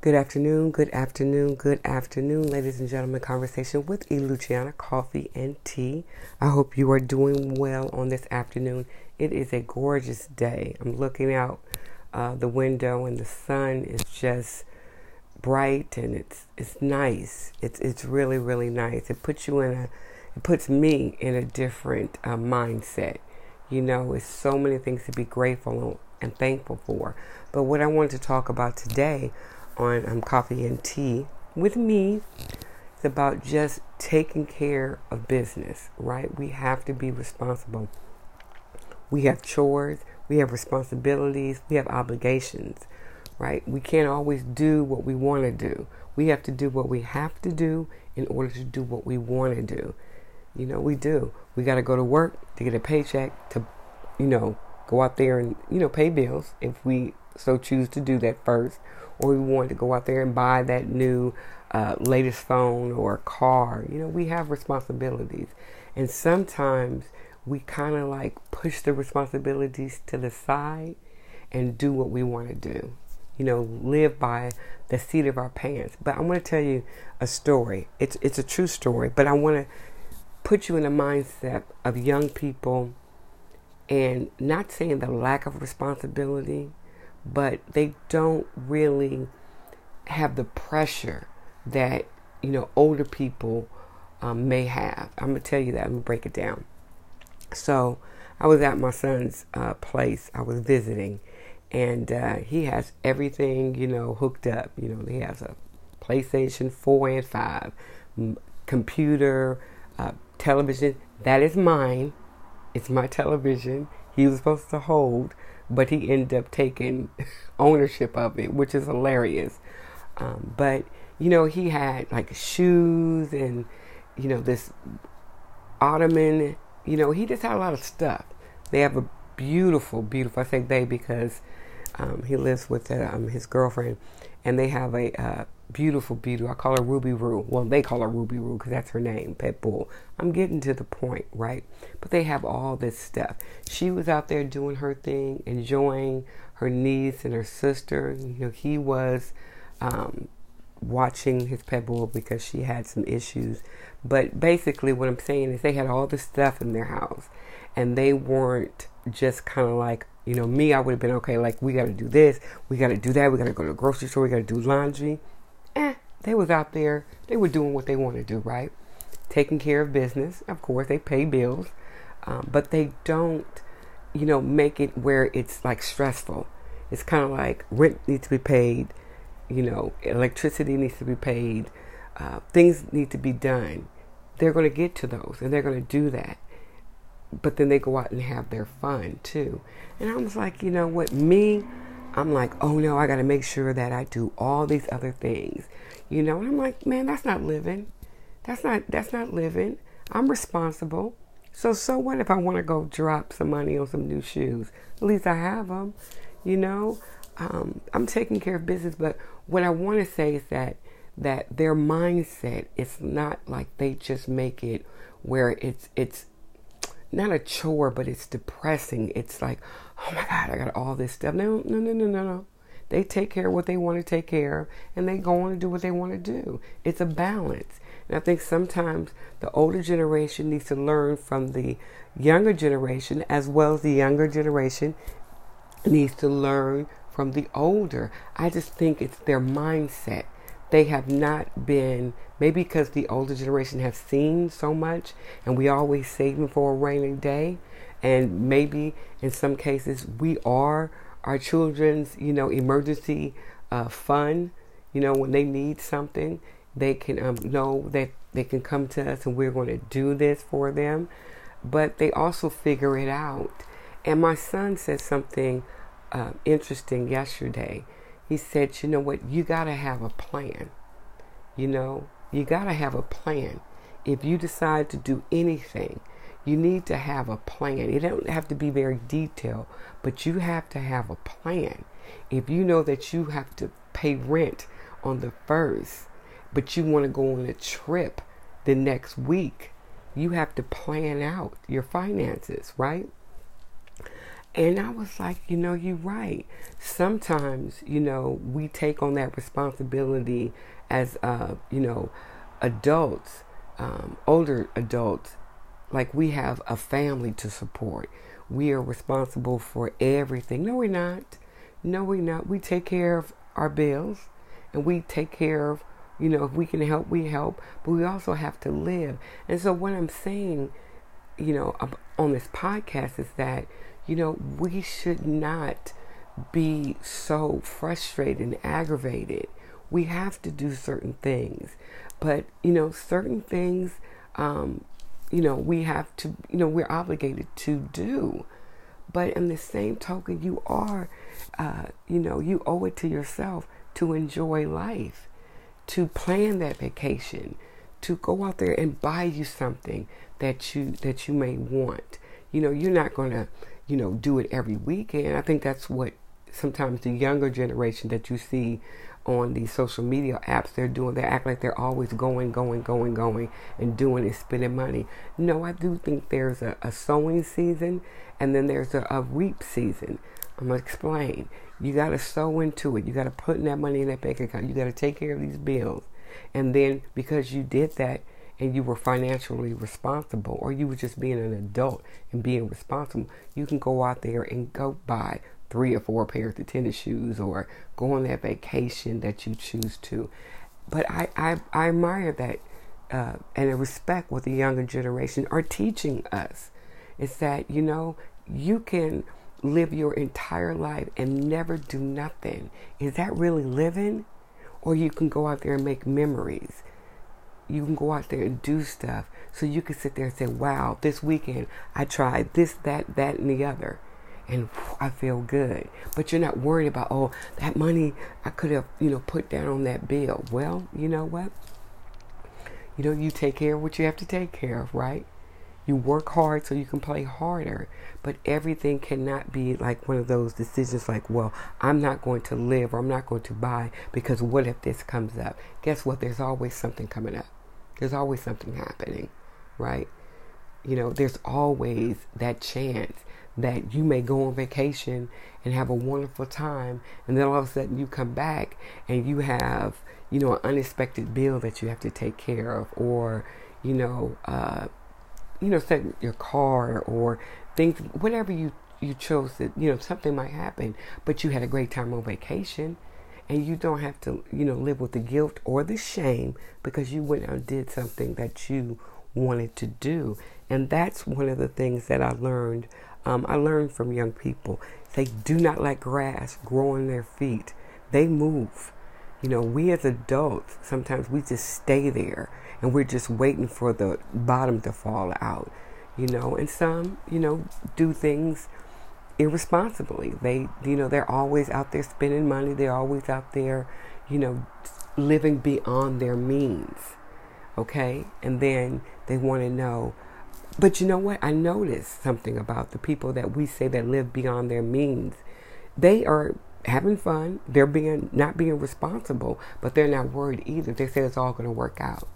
Good afternoon, good afternoon, good afternoon, ladies and gentlemen. Conversation with E. Luciana, coffee and tea. I hope you are doing well on this afternoon. It is a gorgeous day. I'm looking out uh, the window, and the sun is just bright, and it's it's nice. It's it's really really nice. It puts you in a, it puts me in a different uh, mindset. You know, it's so many things to be grateful and thankful for. But what I wanted to talk about today on um, Coffee and Tea with me. It's about just taking care of business, right? We have to be responsible. We have chores, we have responsibilities, we have obligations, right? We can't always do what we want to do. We have to do what we have to do in order to do what we want to do. You know, we do. We got to go to work to get a paycheck to, you know, go out there and, you know, pay bills if we so choose to do that first or we want to go out there and buy that new uh, latest phone or car. You know, we have responsibilities. And sometimes we kind of like push the responsibilities to the side and do what we want to do. You know, live by the seat of our pants. But I want to tell you a story. It's it's a true story, but I want to put you in a mindset of young people and not saying the lack of responsibility, but they don't really have the pressure that you know older people um, may have. I'm gonna tell you that. I'm gonna break it down. So I was at my son's uh, place. I was visiting, and uh, he has everything you know hooked up. You know, he has a PlayStation 4 and 5, m- computer, uh, television. That is mine. It's my television. He was supposed to hold but he ended up taking ownership of it, which is hilarious. Um, but you know, he had like shoes and you know this ottoman. You know, he just had a lot of stuff. They have a beautiful, beautiful. I say they because um, he lives with um, his girlfriend, and they have a uh, beautiful, beautiful. I call her Ruby Roo. Well, they call her Ruby Roo because that's her name, Pet Bull. I'm getting to the point, right? But they have all this stuff. She was out there doing her thing, enjoying her niece and her sister. You know, he was um, watching his Pet Bull because she had some issues. But basically, what I'm saying is they had all this stuff in their house, and they weren't just kind of like you know, me, I would have been okay, like, we got to do this, we got to do that, we got to go to the grocery store, we got to do laundry eh, they was out there, they were doing what they wanted to do, right? Taking care of business. Of course, they pay bills, um, but they don't, you know, make it where it's like stressful. It's kind of like rent needs to be paid, you know, electricity needs to be paid, uh, things need to be done. They're going to get to those and they're going to do that. But then they go out and have their fun too. And I was like, you know what, me, I'm like, oh no, I got to make sure that I do all these other things, you know. And I'm like, man, that's not living. That's not that's not living. I'm responsible. So so what if I want to go drop some money on some new shoes? At least I have them, you know. Um, I'm taking care of business, but what I want to say is that that their mindset is not like they just make it where it's it's not a chore, but it's depressing. It's like, oh my God, I got all this stuff. No, no, no, no, no, no. They take care of what they want to take care of and they go on and do what they want to do. It's a balance. And I think sometimes the older generation needs to learn from the younger generation as well as the younger generation needs to learn from the older. I just think it's their mindset they have not been maybe because the older generation have seen so much and we always saving for a rainy day. And maybe in some cases we are our children's you know emergency uh, fund. You know when they need something they can um, know that they can come to us and we're going to do this for them. But they also figure it out. And my son said something uh, interesting yesterday. He said, you know what, you got to have a plan. You know, you got to have a plan. If you decide to do anything, you need to have a plan. It don't have to be very detailed, but you have to have a plan. If you know that you have to pay rent on the first, but you want to go on a trip the next week, you have to plan out your finances, right? And I was like, you know, you're right. Sometimes, you know, we take on that responsibility as, uh, you know, adults, um, older adults, like we have a family to support. We are responsible for everything. No, we're not. No, we're not. We take care of our bills and we take care of, you know, if we can help, we help, but we also have to live. And so, what I'm saying, you know, on this podcast is that, you know, we should not be so frustrated and aggravated. We have to do certain things, but, you know, certain things, um, you know, we have to, you know, we're obligated to do. But in the same token, you are, uh, you know, you owe it to yourself to enjoy life, to plan that vacation, to go out there and buy you something that you that you may want. You know, you're not going to, you know, do it every weekend. I think that's what sometimes the younger generation that you see on these social media apps they're doing they act like they're always going going going going and doing and spending money. No i do think there's a, a sowing season and then there's a, a reap season. I'm going to explain. You got to sow into it. You got to put that money in that bank account. You got to take care of these bills. And then because you did that and you were financially responsible or you were just being an adult and being responsible you can go out there and go buy three or four pairs of tennis shoes or go on that vacation that you choose to. But I, I, I admire that uh, and I respect what the younger generation are teaching us. Is that, you know, you can live your entire life and never do nothing. Is that really living? Or you can go out there and make memories. You can go out there and do stuff. So you can sit there and say, wow, this weekend I tried this, that, that, and the other and I feel good. But you're not worried about, oh, that money I could have, you know, put down on that bill. Well, you know what? You know, you take care of what you have to take care of, right? You work hard so you can play harder. But everything cannot be like one of those decisions like, well, I'm not going to live or I'm not going to buy because what if this comes up? Guess what? There's always something coming up. There's always something happening, right? You know, there's always that chance that you may go on vacation and have a wonderful time, and then all of a sudden you come back and you have, you know, an unexpected bill that you have to take care of, or, you know, uh, you know, set your car or things, whatever you you chose that, you know, something might happen, but you had a great time on vacation and you don't have to, you know, live with the guilt or the shame because you went and did something that you wanted to do. And that's one of the things that I learned um, I learned from young people. They do not let grass grow on their feet. They move. You know, we as adults, sometimes we just stay there and we're just waiting for the bottom to fall out. You know, and some, you know, do things irresponsibly. They, you know, they're always out there spending money. They're always out there, you know, living beyond their means. Okay? And then they want to know, but you know what? I noticed something about the people that we say that live beyond their means. They are having fun. They're being not being responsible, but they're not worried either. They say it's all going to work out.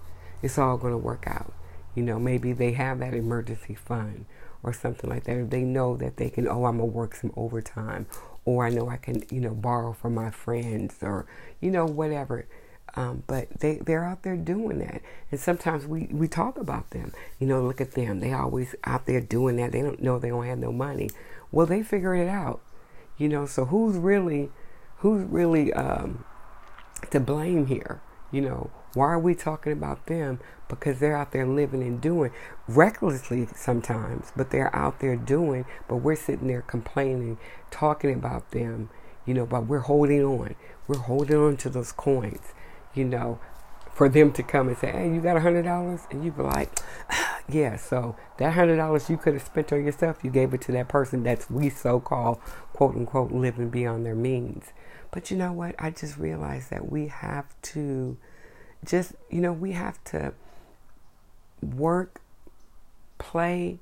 It's all going to work out. You know, maybe they have that emergency fund or something like that. They know that they can, oh, I'm to work some overtime. Or I know I can, you know, borrow from my friends or, you know, whatever. Um, but they, they're out there doing that. And sometimes we, we talk about them. You know, look at them. They always out there doing that. They don't know they don't have no money. Well, they figure it out. You know, so who's really, who's really um, to blame here? You know, why are we talking about them? Because they're out there living and doing recklessly sometimes, but they're out there doing, but we're sitting there complaining, talking about them, you know, but we're holding on. We're holding on to those coins you know, for them to come and say, "Hey, you got a hundred dollars," and you be like, "Yeah." So that hundred dollars you could have spent on yourself, you gave it to that person that's we so called quote unquote living beyond their means. But you know what? I just realized that we have to just, you know, we have to work, play,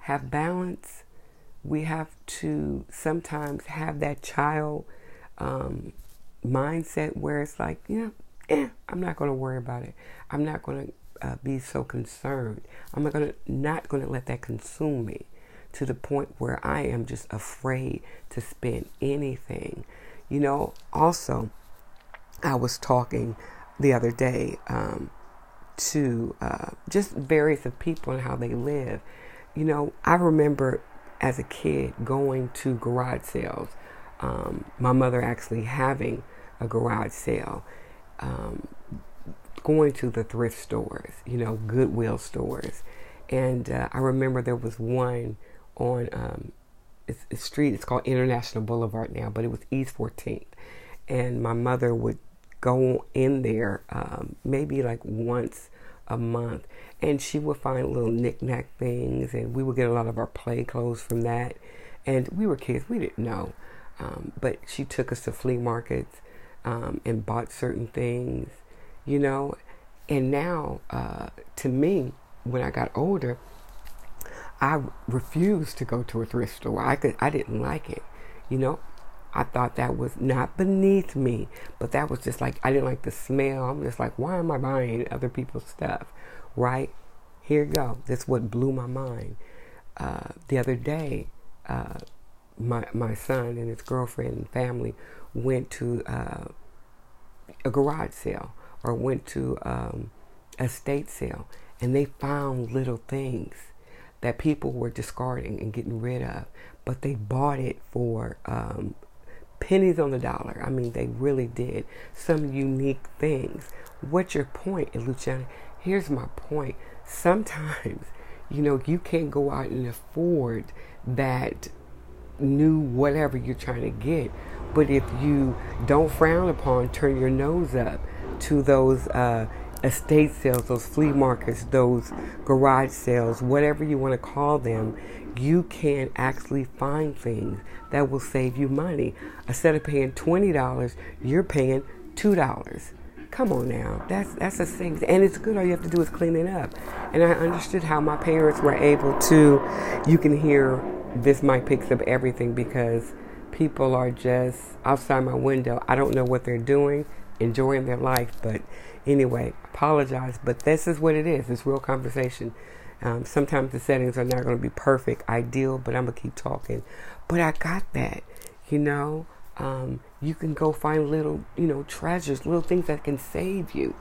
have balance. We have to sometimes have that child um, mindset where it's like, you know, I'm not going to worry about it. I'm not going to uh, be so concerned. I'm not going to not to let that consume me. to the point where I am just afraid to spend anything. You know, also, I was talking the other day um, to uh, just various of people and how they live. You know, I remember as a kid going to garage sales. Um, my mother actually having a garage sale, um, going to the thrift stores, you know, Goodwill stores. And uh, I remember there was one on um, street, it's called International Boulevard now, but it was East 14th. And my mother would go in there um, maybe like once a month and she would find little knickknack things and we would get a lot of our play clothes from that and we were kids we didn't know um, but she took us to flea markets um, and bought certain things you know and now uh, to me when i got older i refused to go to a thrift store i could i didn't like it you know I thought that was not beneath me, but that was just like I didn't like the smell. I'm just like, why am I buying other people's stuff? Right? Here you go. That's what blew my mind. Uh, the other day, uh, my my son and his girlfriend and family went to uh, a garage sale or went to um, a estate sale, and they found little things that people were discarding and getting rid of, but they bought it for um, pennies on the dollar. I mean, they really did some unique things. What's your point, Luciana? Here's my point. Sometimes, you know, you can't go out and afford that new whatever you're trying to get. But if you don't frown upon, turn your nose up to those uh, estate sales, those flea markets, those garage sales, whatever you want to call them, you can actually find things that will save you money. Instead of paying $20, you're paying $2. Come on now. That's that's a thing. And it's good. All you have to do is clean it up. And I understood how my parents were able to you can hear this mic picks up everything because people are just outside my window. I don't know what they're doing, enjoying their life, but anyway, apologize. But this is what it is. It's real conversation. Um, sometimes the settings are not going to be perfect, ideal, but I'm going to keep talking. But I got that, you know. Um, you can go find little, you know, treasures, little things that can save you,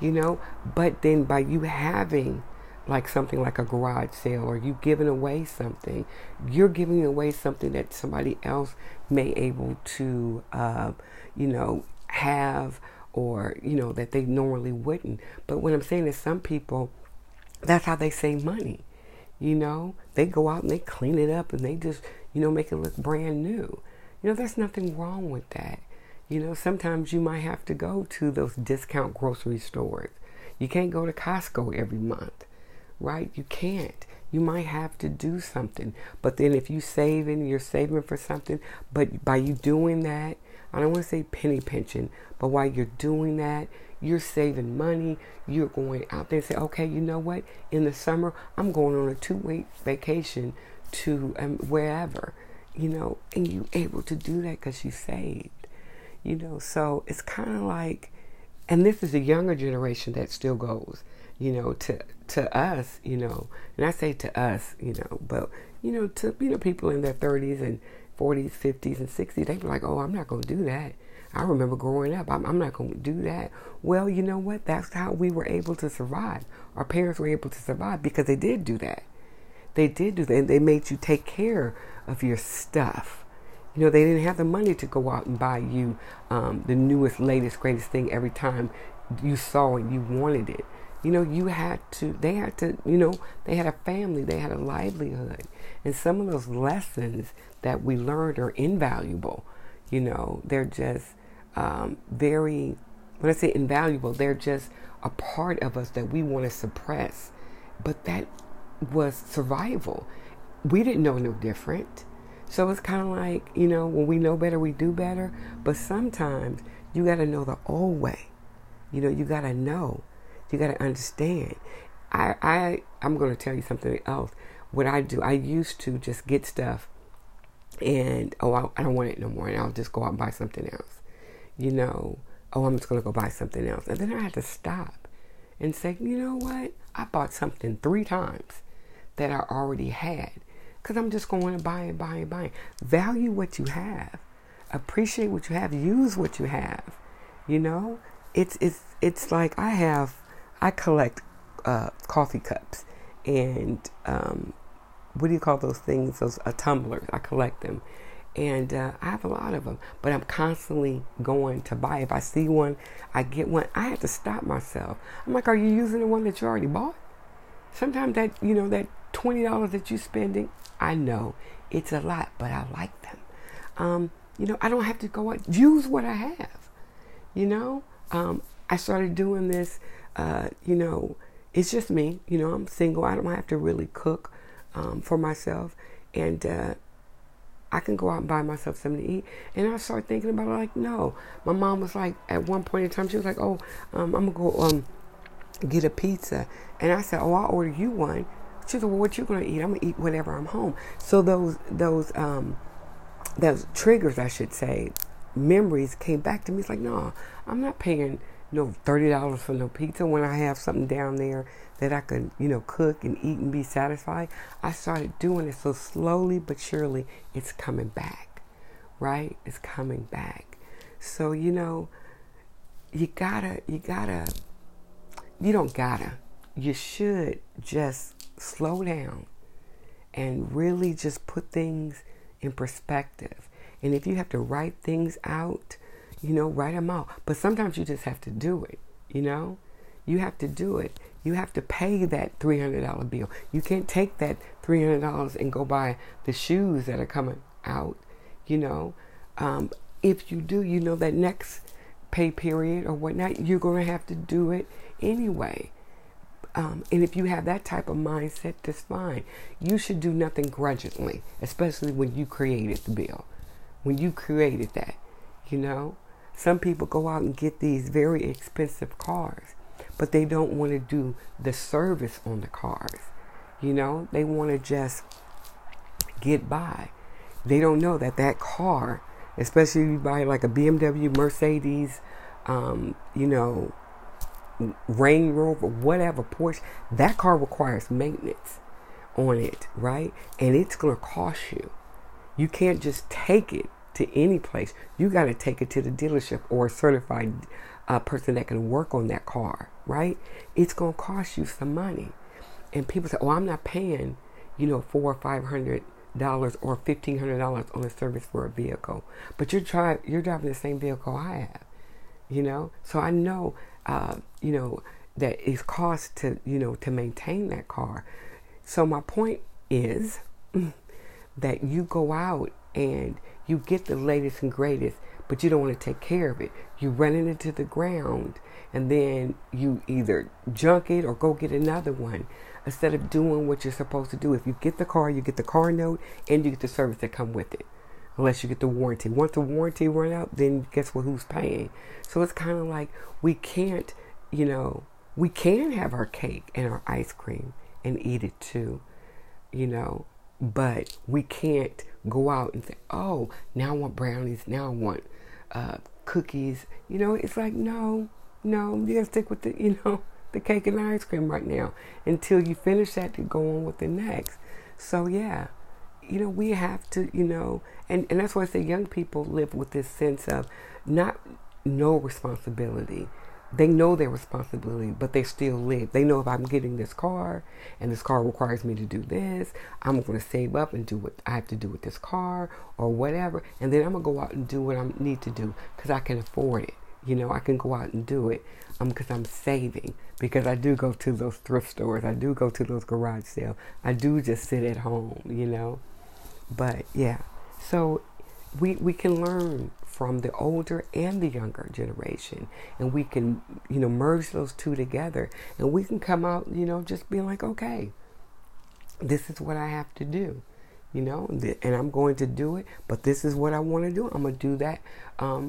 you know. But then by you having like something like a garage sale or you giving away something, you're giving away something that somebody else may able to, uh, you know, have or, you know, that they normally wouldn't. But what I'm saying is some people that's how they save money. You know, they go out and they clean it up and they just, you know, make it look brand new. You know, there's nothing wrong with that. You know, sometimes you might have to go to those discount grocery stores. You can't go to Costco every month, right? You can't. You might have to do something. But then if you saving, you're saving for something. But by you doing that, I don't want to say penny pinching, but while you're doing that, you're saving money. You're going out there and say, okay, you know what? In the summer, I'm going on a two week vacation to um, wherever, you know, and you able to do that because you saved, you know. So it's kind of like, and this is a younger generation that still goes, you know, to to us, you know, and I say to us, you know, but you know, to you know, people in their 30s and 40s, 50s, and 60s, they be like, oh, I'm not going to do that I remember growing up, I'm, I'm not going to do that. Well, you know what? That's how we were able to survive. Our parents were able to survive because they did do that. They did do that. And they made you take care of your stuff. You know, they didn't have the money to go out and buy you um, the newest, latest, greatest thing every time you saw it, you wanted it. You know, you had to, they had to, you know, they had a family, they had a livelihood. And some of those lessons that we learned are invaluable. You know, they're just, um, very, when I say invaluable, they're just a part of us that we want to suppress. But that was survival. We didn't know no different. So it's kind of like, you know, when we know better, we do better. But sometimes you got to know the old way. You know, you got to know. You got to understand. I, I, I'm going to tell you something else. What I do, I used to just get stuff and, oh, I, I don't want it no more. And I'll just go out and buy something else you know, oh, I'm just going to go buy something else. And then I had to stop and say, you know what? I bought something three times that I already had. because I'm just going to buy and buy and buy. Value what you have, appreciate what you have, use what you have. You know, it's it's it's like I have, I collect uh, coffee cups and um, what do you call those things? Those uh, tumblers. I collect them, and uh, I have a lot of them. But I'm constantly going to buy. If I see one, I get one. I have to stop myself. I'm like, are you using the one that you already bought? Sometimes that you know that twenty dollars that you're spending, I know it's a lot, but I like them. Um, you know, I don't have to go out use what I have. You know, um, I started doing this. Uh, you know, it's just me. You know, I'm single. I don't have to really cook um, for myself, and uh, I can go out and buy myself something to eat. And I started thinking about it, like, no. My mom was like, at one point in time, she was like, oh, um, I'm gonna go um, get a pizza, and I said, oh, I'll order you one. She said, well, what you gonna eat? I'm gonna eat whatever I'm home. So those those um, those triggers, I should say, memories came back to me. It's like, no, I'm not paying no thirty dollars for no pizza when I have something down there that I could, you know, cook and eat and be satisfied. I started doing it so slowly but surely it's coming back. Right? It's coming back. So, you know, you gotta you gotta you don't gotta. You should just slow down and really just put things in perspective. And if you have to write things out, you know, write them out. But sometimes you just have to do it, you know? You have to do it. You have to pay that $300 bill. You can't take that $300 and go buy the shoes that are coming out, you know? Um, if you do, you know that next pay period or whatnot, you're going to have to do it anyway. Um, and if you have that type of mindset, that's fine. You should do nothing grudgingly, especially when you created the bill. When you created that, you know? Some people go out and get these very expensive cars, but they don't want to do the service on the cars. You know, they want to just get by. They don't know that that car, especially if you buy like a BMW, Mercedes, um, you know, Range Rover, whatever, Porsche, that car requires maintenance on it, right? And it's going to cost you. You can't just take it to any place, you got to take it to the dealership or a certified uh, person that can work on that car, right? It's going to cost you some money. And people say, oh, I'm not paying, you know, four or five hundred dollars or fifteen hundred dollars on a service for a vehicle, but you're trying, you're driving the same vehicle I have, you know. So I know, uh, you know, that it's cost to, you know, to maintain that car. So my point is that you go out and you get the latest and greatest, but you don't want to take care of it. You run it into the ground and then you either junk it or go get another one instead of doing what you're supposed to do. If you get the car, you get the car note and you get the service that come with it. Unless you get the warranty. Once the warranty run out, then guess what who's paying? So it's kind of like we can't, you know, we can have our cake and our ice cream and eat it too, you know, but we can't go out and say, oh, now I want brownies, now I want uh, cookies. You know, it's like, no, no, you gotta stick with the, you know, the cake and ice cream right now until you finish that to go on with the next. So, yeah, you know, we have to, you know, and, and that's why I say young people live with this sense of not no responsibility they know their responsibility, but they still live. They know if I'm getting this car and this car requires me to do this, I'm going to save up and do what I have to do with this car or whatever. And then I'm going to go out and do what I need to do because I can afford it. You know, I can go out and do it because um, I'm saving. Because I do go to those thrift stores, I do go to those garage sales, I do just sit at home, you know. But yeah, so we, we can learn from the older and the younger generation and we can you know merge those two together and we can come out you know just being like okay this is what i have to do you know and i'm going to do it but this is what i want to do i'm going to do that um,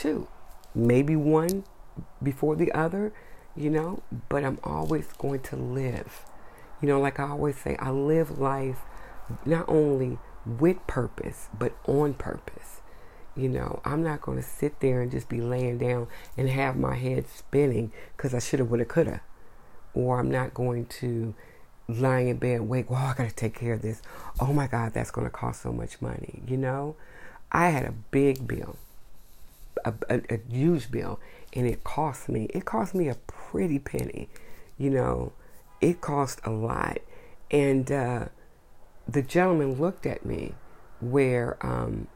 too. Maybe one before the other you know but i'm always going to live. You know like i always say i live life not only with purpose, but on purpose. You know, I'm not going to sit there and just be laying down and have my head spinning because I should have, would have, could have. Or I'm not going to lying in bed, wake, well, I gotta take care of this. Oh my God, that's gonna cost so much money. You know, I had a big bill, a, a, a huge bill, and it cost me. It cost me a pretty penny. You know, it cost a lot, and uh, the gentleman looked at me, where um,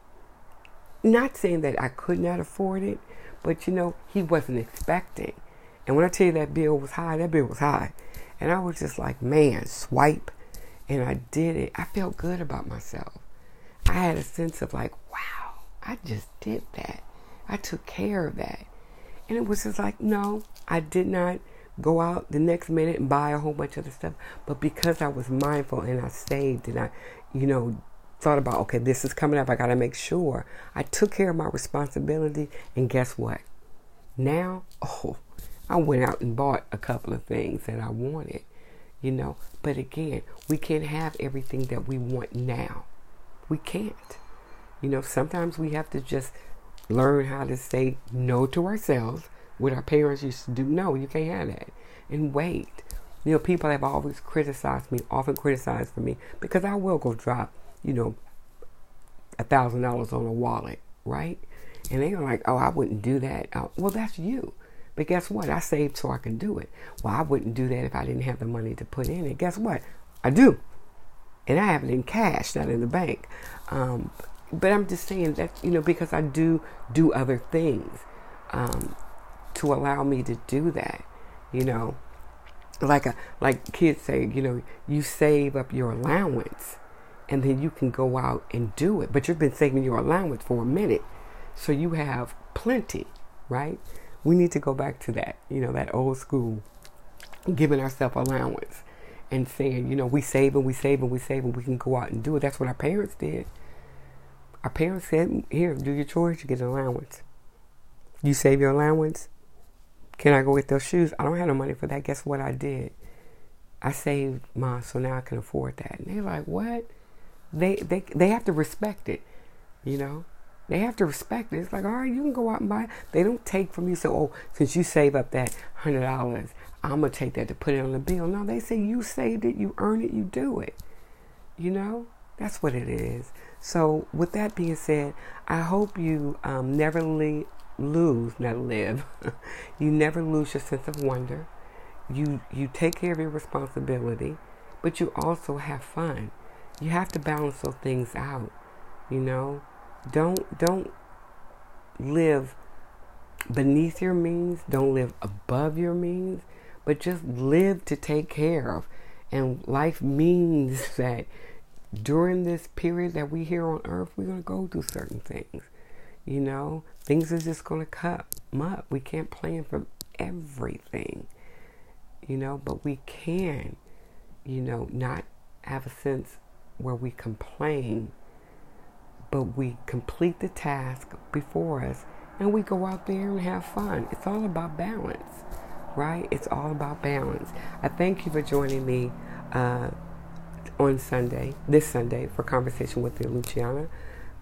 not saying that I could not afford it, but you know, he wasn't expecting. And when I tell you that bill was high, that bill was high. And I was just like, man, swipe. And I did it. I felt good about myself. I had a sense of like, wow, I just did that. I took care of that. And it was just like, no, I did not go out the next minute and buy a whole bunch of the stuff. But because I was mindful and I saved and I, you know, thought about, okay, this is coming up. I got to make sure. I took care of my responsibility. And guess what? Now, oh, I went out and bought a couple of things that I wanted, you know. But again, we can't have everything that we want now. We can't. You know, sometimes we have to just learn how to say no to ourselves. What our parents used to do, no, you can't have that. And wait. You know, people have always criticized me, often criticized for me, because I will go drop, you know, a thousand dollars on a wallet, right? And they're like, oh, I wouldn't do that. Uh, well, that's you. But guess what? I saved so I can do it. Well, I wouldn't do that if I didn't have the money to put in it. Guess what? I do. And I have it in cash, not in the bank. Um, but I'm just saying that, you know, because I do do other things um, to allow me to do that, you know. Like a, like kids say, you know, you save up your allowance and then you can go out and do it. But you've been saving your allowance for a minute. So you have plenty, right? We need to go back to that, you know, that old school, giving ourselves allowance and saying, you know, we save and we save and we save and we can go out and do it. That's what our parents did. Our parents said, here, do your chores, you get an allowance. You save your allowance. Can I go get those shoes? I don't have no money for that. Guess what I did? I saved mine so now I can afford that. And they're like, what? They they they have to respect it, you know. They have to respect it. It's like, all right, you can go out and buy. They don't take from you. So, oh, since you save up that hundred dollars, I'm gonna take that to put it on the bill. No, they say you saved it, you earn it, you do it. You know, that's what it is. So, with that being said, I hope you um, never le- lose, not live. you never lose your sense of wonder. You you take care of your responsibility, but you also have fun. You have to balance those things out. You know don't don't live beneath your means, don't live above your means, but just live to take care of. And life means that during this period that we here on earth, we're going to go through certain things. You know, things are just going to come up. We can't plan for everything, you know, but we can, you know, not have a sense where we complain but we complete the task before us and we go out there and have fun. It's all about balance, right? It's all about balance. I thank you for joining me uh, on Sunday, this Sunday, for conversation with Luciana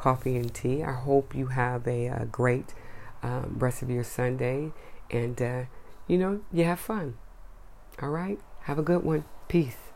Coffee and Tea. I hope you have a, a uh, great um, rest of your Sunday and, uh, you know, you have fun. All right? Have a good one. Peace.